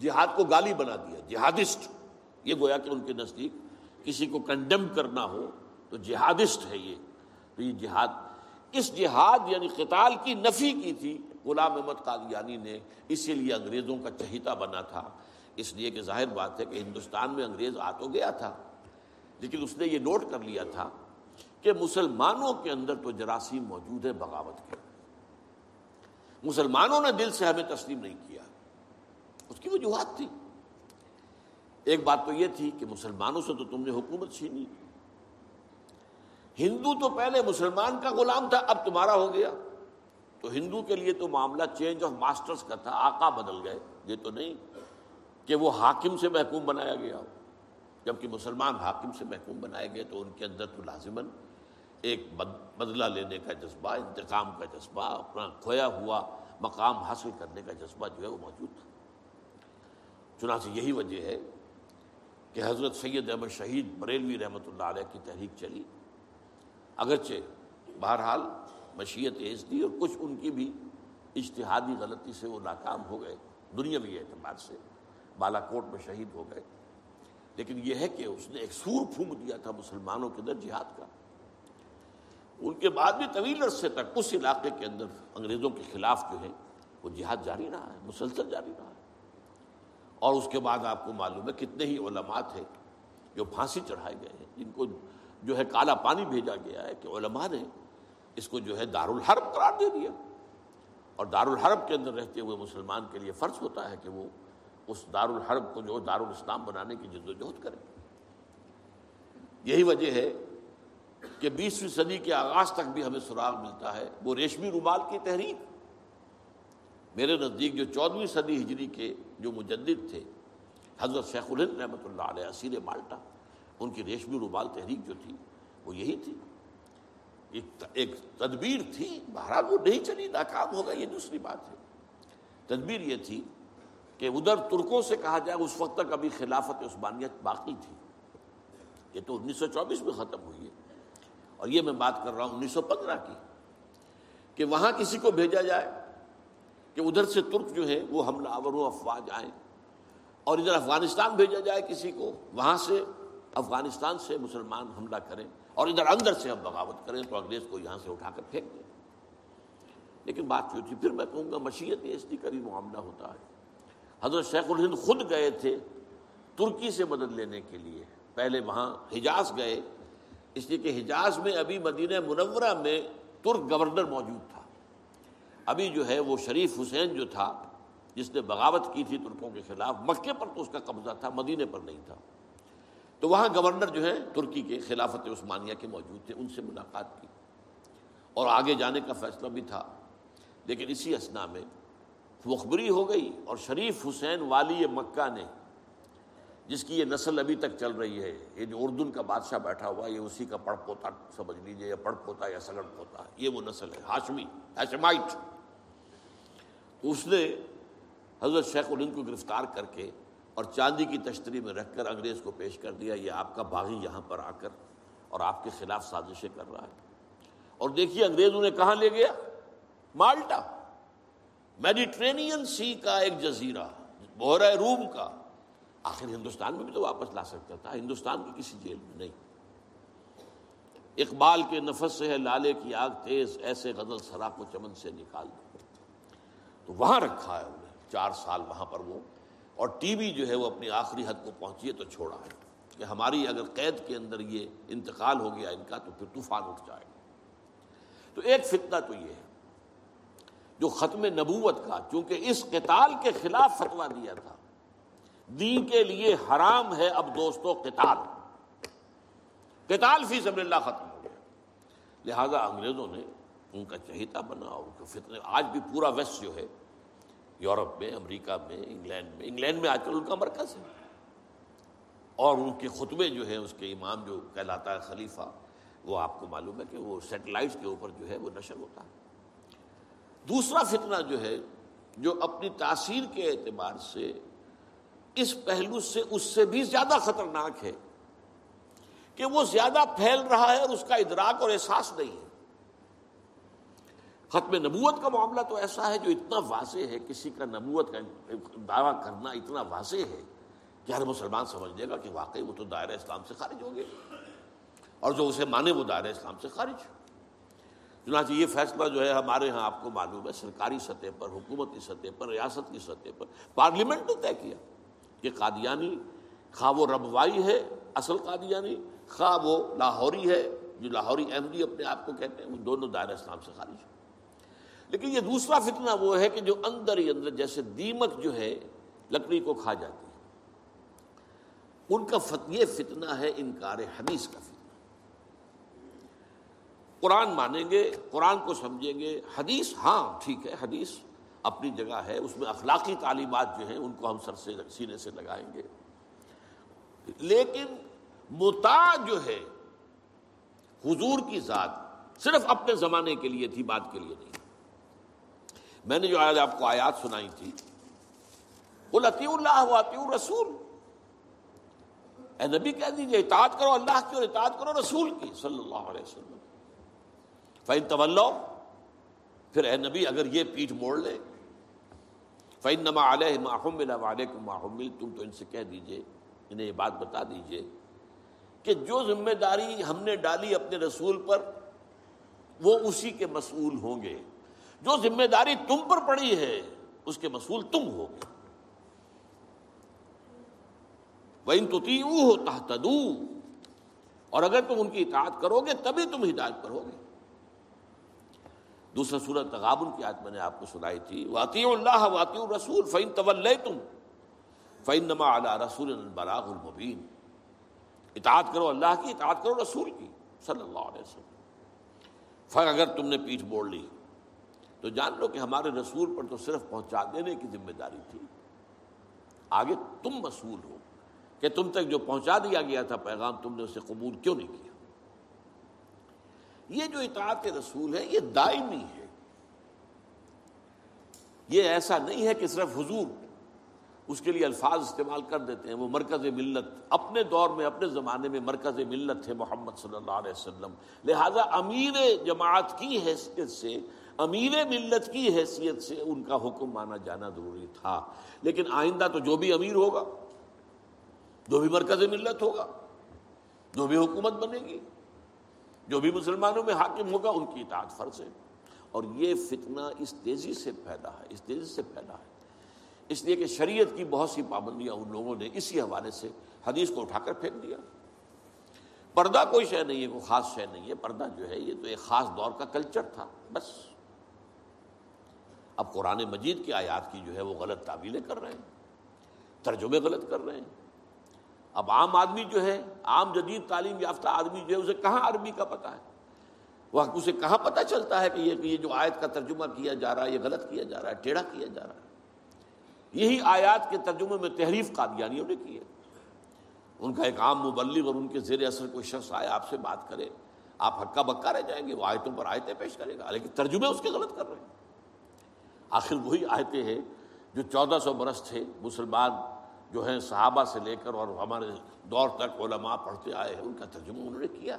Speaker 1: جہاد کو گالی بنا دیا جہادسٹ یہ گویا کہ ان کے نزدیک کسی کو کنڈم کرنا ہو تو جہادسٹ ہے یہ۔ تو یہ جہاد، اس جہاد یعنی قتال کی نفی کی تھی۔ غلام احمد قادیانی نے اسی لیے انگریزوں کا چہیتا بنا تھا۔ اس لیے کہ ظاہر بات ہے کہ ہندوستان میں انگریز آ تو گیا تھا، لیکن اس نے یہ نوٹ کر لیا تھا کہ مسلمانوں کے اندر تو جراثیم موجود ہے بغاوت کے۔ مسلمانوں نے دل سے ہمیں تسلیم نہیں کیا۔ اس کی وجوہات تھی۔ ایک بات تو یہ تھی کہ مسلمانوں سے تو تم نے حکومت چھینی۔ ہندو تو پہلے مسلمان کا غلام تھا، اب تمہارا ہو گیا۔ تو ہندو کے لیے تو معاملہ چینج آف ماسٹرز کا تھا، آقا بدل گئے۔ یہ تو نہیں۔ کہ وہ حاکم سے محکوم بنایا گیا ہو۔ جبکہ مسلمان حاکم سے محکوم بنائے گئے تو ان کے اندر تو لازماً ایک بدلہ لینے کا جذبہ، انتقام کا جذبہ، اپنا کھویا ہوا مقام حاصل کرنے کا جذبہ جو ہے وہ موجود تھا۔ چنانچہ یہی وجہ ہے کہ حضرت سید احمد شہید بریلوی رحمۃ اللہ علیہ کی تحریک چلی۔ اگرچہ بہرحال مشیت ایز دی اور کچھ ان کی بھی اشتہادی غلطی سے وہ ناکام ہو گئے دنیاوی اعتبار سے۔ بالا کوٹ میں شہید ہو گئے۔ لیکن یہ ہے کہ اس نے ایک سور پھونک دیا تھا مسلمانوں کے اندر جہاد کا۔ ان کے بعد بھی طویل عرصے تک اس علاقے کے اندر انگریزوں کے خلاف جو ہے، وہ جہاد جاری رہا ہے، مسلسل جاری رہا ہے۔ اور اس کے بعد آپ کو معلوم ہے کتنے ہی علماء تھے جو پھانسی چڑھائے گئے ہیں، جن کو جو ہے کالا پانی بھیجا گیا ہے کہ علماء نے اس کو جو ہے دارالحرب قرار دے دیا۔ اور دارالحرب کے اندر رہتے ہوئے مسلمان کے لیے فرض ہوتا ہے کہ وہ اس دارالحرب کو جو دارالاسلام بنانے کی جد و جہد کرے۔ یہی وجہ ہے کہ بیسویں صدی کے آغاز تک بھی ہمیں سراغ ملتا ہے وہ ریشمی رومال کی تحریک میرے نزدیک جو چودہویں صدی ہجری کے جو مجدد تھے، حضرت شیخ الہند رحمۃ اللہ علیہ اسیر مالٹا، ان کی ریشمی رومال تحریک جو تھی، وہ یہی تھی۔ ایک تدبیر تھی، بہرحال وہ نہیں چلی، ناکام ہوگا یہ دوسری بات ہے۔ تدبیر یہ تھی کہ ادھر ترکوں سے کہا جائے اس وقت تک ابھی خلافت عثمانیت باقی تھی۔ یہ تو انیس سو چوبیس میں ختم ہوئی ہے۔ اور یہ میں بات کر رہا ہوں انیس سو پندرہ کی۔ کہ وہاں کسی کو بھیجا جائے کہ ادھر سے ترک جو ہے وہ حملہ آور افواج آئیں اور ادھر افغانستان بھیجا جائے کسی کو، وہاں سے، افغانستان سے مسلمان حملہ کریں اور ادھر اندر سے ہم بغاوت کریں تو انگریز کو یہاں سے اٹھا کر پھینک دیں۔ لیکن بات کیوں تھی، پھر میں کہوں گا مشیت اس کی قریب معاملہ ہوتا ہے۔ حضرت شیخ الہند خود گئے تھے ترکی سے مدد لینے کے لیے۔ پہلے وہاں حجاز گئے۔ اس لیے کہ حجاز میں ابھی مدینہ منورہ میں ترک گورنر موجود تھا۔ ابھی جو ہے وہ شریف حسین جو تھا، جس نے بغاوت کی تھی ترکوں کے خلاف، مکے پر تو اس کا قبضہ تھا مدینے پر نہیں تھا۔ تو وہاں گورنر جو ہے ترکی کے خلافت عثمانیہ کے موجود تھے، ان سے ملاقات کی۔ اور آگے جانے کا فیصلہ بھی تھا۔ لیکن اسی اسنا میں مخبری ہو گئی اور شریف حسین والی مکہ نے، جس کی یہ نسل ابھی تک چل رہی ہے، یہ جو اردن کا بادشاہ بیٹھا ہوا، یہ اسی کا پڑ پوتا سمجھ لیجیے، یا پڑ پوتا یا سگڑ پوتا، یہ وہ نسل ہے، ہاشمی ہاشمائٹ اس نے حضرت شیخ الہند کو گرفتار کر کے اور چاندی کی تشتری میں رکھ کر انگریز کو پیش کر دیا، یہ آپ کا باغی یہاں پر آ کر اور آپ کے خلاف سازشیں کر رہا ہے۔ اور دیکھیے انگریز انہیں کہاں لے گیا؟ مالٹا۔ میڈیٹرینین سی کا ایک جزیرہ بحرہ روم کا۔ آخر ہندوستان میں بھی تو واپس لا سکتا تھا، ہندوستان کی کسی جیل میں نہیں۔ اقبال کے نفس سے ہے، لالے کی آگ تیز، ایسے غزل سرا کو چمن سے نکال دو۔ تو وہاں رکھا ہے انہیں چار سال وہاں پر وہ۔ اور ٹی وی جو ہے، وہ اپنی آخری حد کو پہنچی ہے تو چھوڑا ہے۔ کہ ہماری اگر قید کے اندر یہ انتقال ہو گیا ان کا، تو پھر طوفان اٹھ جائے۔ تو ایک فتنہ تو یہ ہے۔ جو ختم نبوت کا، چونکہ اس قتال کے خلاف فتوا دیا تھا۔ دین کے لیے حرام ہے اب دوستو قتال۔ قتال فی سب اللہ ختم ہو گیا۔ لہذا انگریزوں نے ان کا چہیتا بنا ان کے فتنے آج بھی پورا ویسٹ جو ہے، یورپ میں، امریکہ میں، انگلینڈ میں۔ انگلینڈ میں آج کل ان کا مرکز ہے۔ اور ان کے خطبے جو ہیں، اس کے امام جو کہلاتا ہے خلیفہ، وہ آپ کو معلوم ہے کہ وہ سیٹلائٹ کے اوپر جو ہے، وہ نشر ہوتا ہے۔ دوسرا فتنہ جو ہے، جو اپنی تاثیر کے اعتبار سے اس پہلو سے اس سے بھی زیادہ خطرناک ہے کہ وہ زیادہ پھیل رہا ہے اور اس کا ادراک اور احساس نہیں ہے۔ ختم نبوت کا معاملہ تو ایسا ہے جو اتنا واضح ہے، کسی کا نبوت کا دعویٰ کرنا اتنا واضح ہے۔ کہ ہر مسلمان سمجھ لے گا کہ واقعی وہ تو دائرہ اسلام سے خارج ہو گئے اور جو اسے مانے وہ دائرہ اسلام سے خارج۔ چنانچہ یہ فیصلہ جو ہے ہمارے ہاں آپ کو معلوم ہے، سرکاری سطح پر، حکومتی سطح پر، ریاست کی سطح پر، پارلیمنٹ نے طے کیا کہ قادیانی، خواہ وہ ربوائی ہے، اصل قادیانی، خواہ وہ لاہوری ہے، جو لاہوری احمدی اپنے آپ کو کہتے ہیں، وہ دونوں دائرہ اسلام سے خارج ہیں۔ لیکن یہ دوسرا فتنہ وہ ہے کہ جو اندر ہی اندر جیسے دیمک جو ہے، لکڑی کو کھا جاتی ہے۔ ان کا یہ فتنہ ہے انکار حدیث کا فتنہ۔ قرآن مانیں گے، قرآن کو سمجھیں گے۔ حدیث ہاں ٹھیک ہے، حدیث اپنی جگہ ہے۔ اس میں اخلاقی تعلیمات جو ہیں، ان کو ہم سر سے، سینے سے لگائیں گے۔ لیکن متا جو ہے، حضور کی ذات صرف اپنے زمانے کے لیے تھی بات کے لیے نہیں۔ میں نے جو آج آپ کو آیات سنائی تھی وہ لطی اللہ عطی رسول اے نبی کہہ دیجیے اطاعت کرو اللہ کی اور اطاعت کرو رسول کی، صلی اللہ علیہ وسلم۔ فائن طول پھر اے نبی اگر یہ پیٹھ موڑ لے فعن نما علیہ ماہم علیکم تم تو ان سے کہہ دیجیے، انہیں یہ بات بتا دیجیے کہ جو ذمہ داری ہم نے ڈالی اپنے رسول پر، وہ اسی کے مسئول ہوں گے۔ جو ذمہ داری تم پر پڑی ہے، اس کے مسئول تم ہو گے۔ وہ تو ہو تحتدو اور اگر تم ان کی اطاعت کرو گے، تبھی تم ہدایت پر ہوگے۔ دوسرا سورت تغابن کی آیت میں نے آپ کو سنائی تھی واطی اللہ واطی رسول فعین طول تم فعین نما اللہ رسول البراغ المبین اطاعت کرو اللہ کی، اطاعت کرو رسول کی، صلی اللہ علیہ وسلم۔ فر اگر تم نے پیٹھ موڑ لی، تو جان لو کہ ہمارے رسول پر تو صرف پہنچا دینے کی ذمہ داری تھی۔ آگے تم مسئول ہو، کہ تم تک جو پہنچا دیا گیا تھا پیغام تم نے اسے قبول کیوں نہیں کیا؟ یہ جو اطاعت رسول ہے یہ دائمی ہے یہ ایسا نہیں ہے کہ صرف حضور اس کے لیے الفاظ استعمال کر دیتے ہیں، وہ مرکز ملت۔ اپنے دور میں، اپنے زمانے میں مرکز ملت تھے محمد صلی اللہ علیہ وسلم۔ لہذا امیر جماعت کی حیثیت سے، امیر ملت کی حیثیت سے ان کا حکم مانا جانا ضروری تھا۔ لیکن آئندہ تو جو بھی امیر ہوگا، جو بھی مرکز ملت ہوگا، جو بھی حکومت بنے گی جو بھی مسلمانوں میں حاکم ہوگا ان کی اطاعت فرض ہے۔ اور یہ فتنہ اس تیزی سے پھیلا ہے، اس تیزی سے پھیلا ہے۔ اس لیے کہ شریعت کی بہت سی پابندیاں ان لوگوں نے اسی حوالے سے حدیث کو اٹھا کر پھینک دیا۔ پردہ کوئی شے نہیں ہے، کوئی خاص شے نہیں ہے۔ پردہ جو ہے، یہ تو ایک خاص دور کا کلچر تھا، بس۔ اب قرآن مجید کی آیات کی جو ہے، وہ غلط تعبیلیں کر رہے ہیں، ترجمے غلط کر رہے ہیں۔ اب عام آدمی جو ہے، عام جدید تعلیم یافتہ آدمی جو ہے، اسے کہاں عربی کا پتہ ہے؟ وہ اسے کہاں پتہ چلتا ہے کہ یہ یہ جو آیت کا ترجمہ کیا جا رہا ہے، یہ غلط کیا جا رہا ہے، ٹیڑھا کیا جا رہا ہے؟ یہی آیات کے ترجمے میں تحریف قادیانیوں نے کی ہے۔ ان کا ایک عام مبلغ اور ان کے زیر اثر کوئی شخص آئے، آپ سے بات کرے، آپ ہکا بکا رہ جائیں گے، وہ آیتوں پر آیتیں پیش کرے گا، لیکن ترجمے اس کے غلط کر رہے ہیں۔ آخر وہی آیتیں ہیں جو چودہ سو برس تھے، مسلمان جو ہیں صحابہ سے لے کر اور ہمارے دور تک علماء پڑھتے آئے ہیں، ان کا ترجمہ انہوں نے کیا۔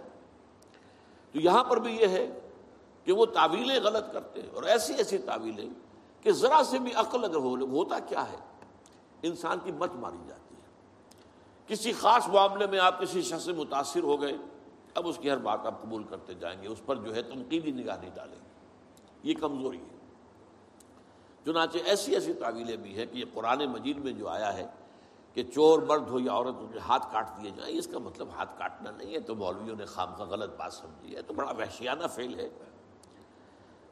Speaker 1: تو یہاں پر بھی یہ ہے کہ وہ تعویلیں غلط کرتے ہیں اور ایسی ایسی تعویلیں کہ ذرا سے بھی عقل اگر ہو، ہوتا کیا ہے؟ انسان کی مت ماری جاتی ہے۔ کسی خاص معاملے میں آپ کسی شخص سے متاثر ہو گئے، اب اس کی ہر بات آپ قبول کرتے جائیں گے، اس پر جو ہے تنقیدی نگاہ نہیں ڈالیں گے۔ یہ کمزوری ہے۔ چنانچہ ایسی ایسی تعویلیں بھی ہیں کہ یہ قرآن مجید میں جو آیا ہے کہ چور مرد ہو یا عورت ہو، ہاتھ کاٹ دیے جائیں۔ اس کا مطلب ہاتھ کاٹنا نہیں ہے، تو مولویوں نے خام کا غلط بات سمجھی ہے، تو بڑا وحشیانہ فیل ہے۔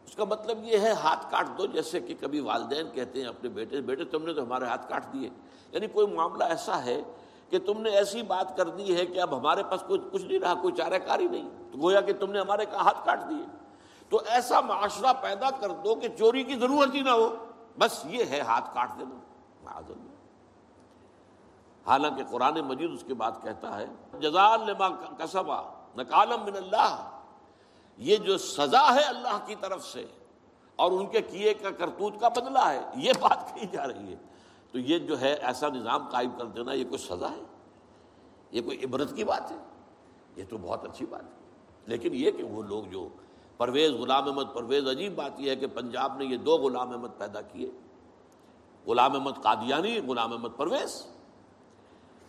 Speaker 1: اس کا مطلب یہ ہے، ہاتھ کاٹ دو، جیسے کہ کبھی والدین کہتے ہیں اپنے بیٹے بیٹے تم نے تو ہمارے ہاتھ کاٹ دیے۔ یعنی کوئی معاملہ ایسا ہے کہ تم نے ایسی بات کر دی ہے کہ اب ہمارے پاس کوئی، کچھ نہیں رہا، کوئی چارہ کاری نہیں، تو گویا کہ تم نے ہمارے ہاتھ کاٹ دیے۔ تو ایسا معاشرہ پیدا کر دو کہ چوری کی ضرورت ہی نہ ہو۔ بس یہ ہے، ہاتھ کاٹ دینا۔ معذر حالانکہ قرآن مجید اس کے بعد کہتا ہے جزال لما کسبا نکالم من اللہ۔ یہ جو سزا ہے اللہ کی طرف سے اور ان کے کیے کا کرتوت کا بدلہ ہے، یہ بات کہی جا رہی ہے۔ تو یہ جو ہے ایسا نظام قائم کر دینا، یہ کوئی سزا ہے؟ یہ کوئی عبرت کی بات ہے؟ یہ تو بہت اچھی بات ہے۔ لیکن یہ کہ وہ لوگ جو پرویز غلام احمد، پرویز عجیب بات یہ ہے کہ پنجاب نے یہ دو غلام احمد پیدا کیے۔ غلام احمد قادیانی، غلام احمد پرویز۔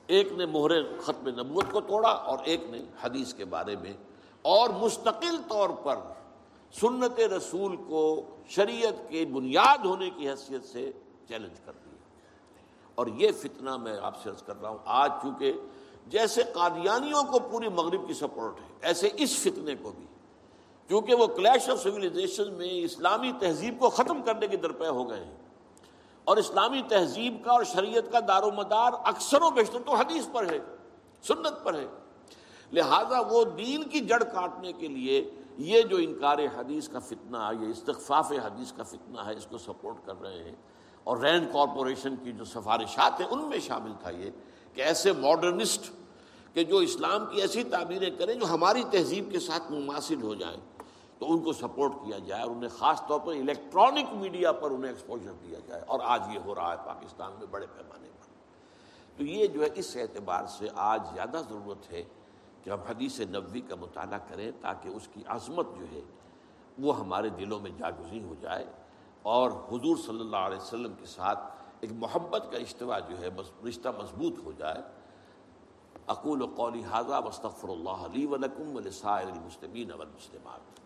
Speaker 1: ایک نے مہر ختم نبوت کو توڑا اور ایک نے حدیث کے بارے میں اور مستقل طور پر سنت رسول کو شریعت کے بنیاد ہونے کی حیثیت سے چیلنج کر دیا۔ اور یہ فتنہ میں آپ سے عرض کر رہا ہوں، آج چونکہ جیسے قادیانیوں کو پوری مغرب کی سپورٹ ہے، ایسے اس فتنے کو بھی کیونکہ وہ کلیش آف سویلائزیشن میں اسلامی تہذیب کو ختم کرنے کے درپے ہو گئے ہیں۔ اور اسلامی تہذیب کا اور شریعت کا دار و مدار اکثر و بیشتر تو حدیث پر ہے، سنت پر ہے۔ لہذا وہ دین کی جڑ کاٹنے کے لیے یہ جو انکار حدیث کا فتنہ، یہ استغفاف حدیث کا فتنہ ہے، اس کو سپورٹ کر رہے ہیں۔ اور رینڈ کارپوریشن کی جو سفارشات ہیں، ان میں شامل تھا یہ کہ ایسے ماڈرنسٹ کہ جو اسلام کی ایسی تعبیریں کریں جو ہماری تہذیب کے ساتھ مماثل ہو جائیں۔ تو ان کو سپورٹ کیا جائے اور انہیں خاص طور پر الیکٹرانک میڈیا پر انہیں ایکسپوجر دیا جائے اور آج یہ ہو رہا ہے پاکستان میں بڑے پیمانے پر۔ تو یہ جو ہے اس اعتبار سے آج زیادہ ضرورت ہے کہ ہم حدیث نبوی کا مطالعہ کریں تاکہ اس کی عظمت جو ہے وہ ہمارے دلوں میں جاگزی ہو جائے اور حضور صلی اللہ علیہ وسلم کے ساتھ ایک محبت کا اجتوا جو ہے رشتہ مضبوط ہو جائے۔ اقول و قولی حاضہ مستفر اللہ علیہ ولکم ولسائر المسلمین والمسلمات۔